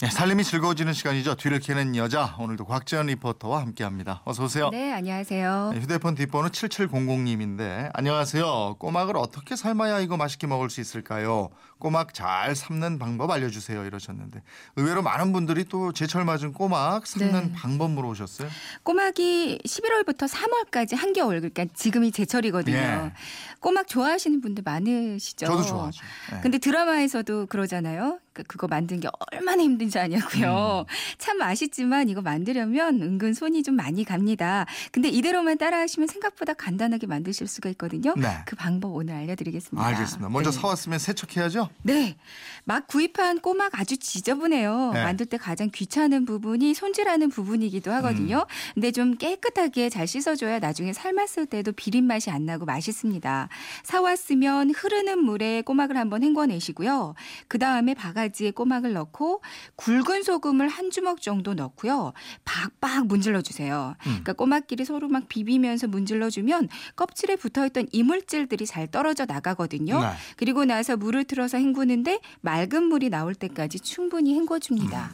네, 살림이 즐거워지는 시간이죠. 뒤를 캐는 여자. 오늘도 곽지연 리포터와 함께합니다. 어서 오세요. 네, 안녕하세요. 네, 휴대폰 뒷번호 7700님인데 안녕하세요. 꼬막을 어떻게 삶아야 이거 맛있게 먹을 수 있을까요? 꼬막 잘 삶는 방법 알려주세요 이러셨는데 의외로 많은 분들이 또 제철 맞은 꼬막 삶는 네. 방법 물어보셨어요. 꼬막이 11월부터 3월까지 한겨울 그러니까 지금이 제철이거든요. 예. 꼬막 좋아하시는 분들 많으시죠. 저도 좋아하죠. 네. 근데 드라마에서도 그러잖아요. 그- 그거 만든 게 얼마나 힘든지 아냐고요. 음. 참 맛있지만 이거 만들려면 은근 손이 좀 많이 갑니다. 근데 이대로만 따라하시면 생각보다 간단하게 만드실 수가 있거든요. 네. 그 방법 오늘 알려드리겠습니다. 알겠습니다. 먼저 네. 사왔으면 세척해야죠. 네. 막 구입한 꼬막 아주 지저분해요. 네. 만들 때 가장 귀찮은 부분이 손질하는 부분이기도 하거든요. 음. 근데 좀 깨끗하게 잘 씻어줘야 나중에 삶았을 때도 비린 맛이 안 나고 맛있습니다. 사왔으면 흐르는 물에 꼬막을 한번 헹궈내시고요. 그 다음에 바가 지에 꼬막을 넣고 굵은 소금을 한 주먹 정도 넣고요. 박박 문질러 주세요. 음. 그러니까 꼬막끼리 서로 막 비비면서 문질러 주면 껍질에 붙어 있던 이물질들이 잘 떨어져 나가거든요. 네. 그리고 나서 물을 틀어서 헹구는데 맑은 물이 나올 때까지 충분히 헹궈 줍니다.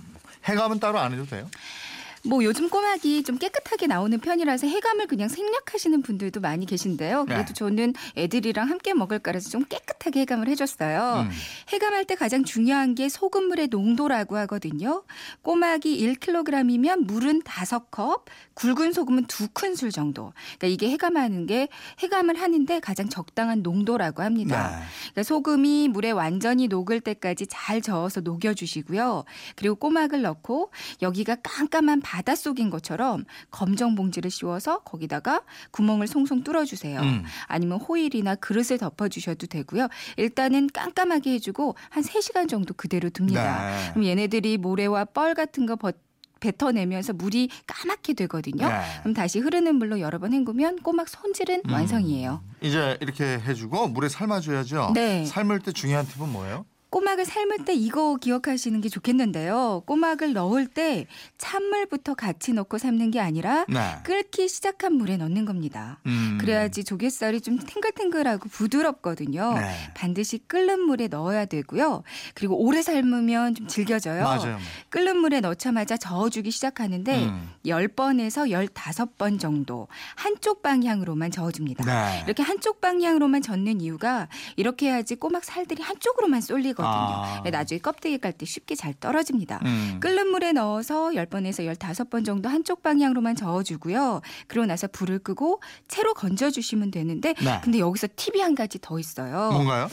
해감은 따로 안 해도 돼요. 뭐 요즘 꼬막이 좀 깨끗하게 나오는 편이라서 해감을 그냥 생략하시는 분들도 많이 계신데요. 그래도 네. 저는 애들이랑 함께 먹을 거라서 좀 깨끗하게 해감을 해줬어요. 음. 해감할 때 가장 중요한 게 소금물의 농도라고 하거든요. 꼬막이 1kg이면 물은 5컵, 굵은 소금은 2큰술 정도. 그러니까 이게 해감하는 게 해감을 하는데 가장 적당한 농도라고 합니다. 네. 그러니까 소금이 물에 완전히 녹을 때까지 잘 저어서 녹여주시고요. 그리고 꼬막을 넣고 여기가 깜깜한 바 닷속인 것처럼 검정 봉지를 씌워서 거기다가 구멍을 송송 뚫어주세요. 음. 아니면 호일이나 그릇을 덮어주셔도 되고요. 일단은 깜깜하게 해주고 한 3시간 정도 그대로 둡니다. 네. 그럼 얘네들이 모래와 뻘 같은 거 벗- 뱉어내면서 물이 까맣게 되거든요. 네. 그럼 다시 흐르는 물로 여러 번 헹구면 꼬막 손질은 음. 완성이에요. 이제 이렇게 해주고 물에 삶아줘야죠. 네. 삶을 때 중요한 팁은 뭐예요? 꼬막을 삶을 때 이거 기억하시는 게 좋겠는데요. 꼬막을 넣을 때 찬물부터 같이 넣고 삶는 게 아니라 네. 끓기 시작한 물에 넣는 겁니다. 음. 그래야지 조갯살이 좀 탱글탱글하고 부드럽거든요. 네. 반드시 끓는 물에 넣어야 되고요. 그리고 오래 삶으면 좀 질겨져요. 맞아요. 끓는 물에 넣자마자 저어주기 시작하는데 음. 10번에서 15번 정도 한쪽 방향으로만 저어줍니다. 네. 이렇게 한쪽 방향으로만 젓는 이유가 이렇게 해야지 꼬막 살들이 한쪽으로만 쏠리거든요. 아. 나중에 껍데기 깔 때 쉽게 잘 떨어집니다. 음. 끓는 물에 넣어서 10번에서 15번 정도 한쪽 방향으로만 저어주고요. 그러고 나서 불을 끄고 채로 건져주시면 되는데 네. 근데 여기서 팁이 한 가지 더 있어요. 뭔가요?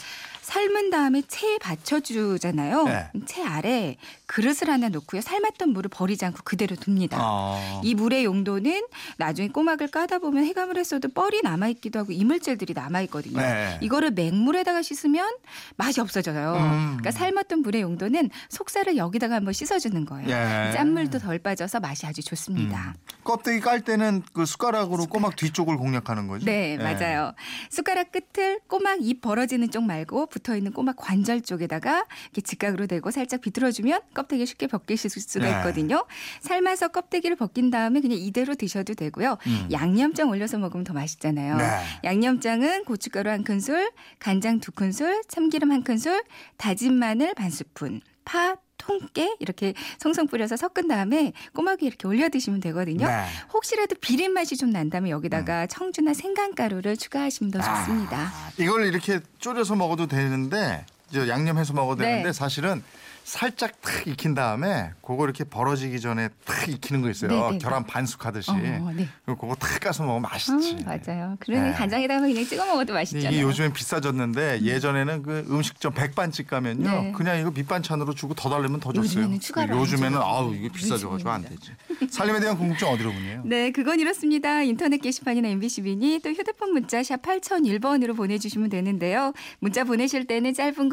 삶은 다음에 체에 받쳐주잖아요. 네. 채 아래 그릇을 하나 놓고요. 삶았던 물을 버리지 않고 그대로 둡니다. 어. 이 물의 용도는 나중에 꼬막을 까다 보면 해감을 했어도 뻘이 남아있기도 하고 이물질들이 남아있거든요. 네. 이거를 맹물에다가 씻으면 맛이 없어져요. 음. 그러니까 삶았던 물의 용도는 속살을 여기다가 한번 씻어주는 거예요. 예. 짠물도 덜 빠져서 맛이 아주 좋습니다. 음. 껍데기 깔 때는 그 숟가락으로 꼬막 뒤쪽을 공략하는 거죠? 네, 예. 맞아요. 숟가락 끝을 꼬막 입 벌어지는 쪽 말고 붙어 있는 꼬막 관절 쪽에다가 이렇게 직각으로 대고 살짝 비틀어주면 껍데기 쉽게 벗기실 수가 네. 있거든요. 삶아서 껍데기를 벗긴 다음에 그냥 이대로 드셔도 되고요. 음. 양념장 올려서 먹으면 더 맛있잖아요. 네. 양념장은 고춧가루 한 큰술, 간장 두 큰술, 참기름 한 큰술, 다진 마늘 반 스푼, 파, 통깨 이렇게 송송 뿌려서 섞은 다음에 꼬막에 이렇게 올려 드시면 되거든요. 네. 혹시라도 비린 맛이 좀 난다면 여기다가 청주나 생강가루를 추가하시면 더 좋습니다. 음. 아, 이걸 이렇게 졸여서 먹어도 되는데 저 양념해서 먹어도 네. 되는데 사실은 살짝 탁 익힌 다음에 그거 이렇게 벌어지기 전에 탁 익히는 거 있어요. 네, 네. 계란 반숙 하듯이. 어, 네. 그거 탁 까서 먹으면 맛있지. 음, 맞아요. 그러니 네. 간장에다가 그냥 찍어 먹어도 맛있잖아요. 이게 요즘엔 비싸졌는데 예전에는 그 음식점 백반집 가면요 네. 그냥 이거 밑반찬으로 주고 더 달라면 더 줬어요. 요즘에는 추가로 안 요즘에는. 아우 이게 비싸져가지고 안 되지. 살림에 대한 궁금증 어디로 보내요? 네, 그건 이렇습니다. 인터넷 게시판이나 MBC 미니 또 휴대폰 문자 샵 8001번으로 보내주시면 되는데요. 문자 보내실 때는 짧은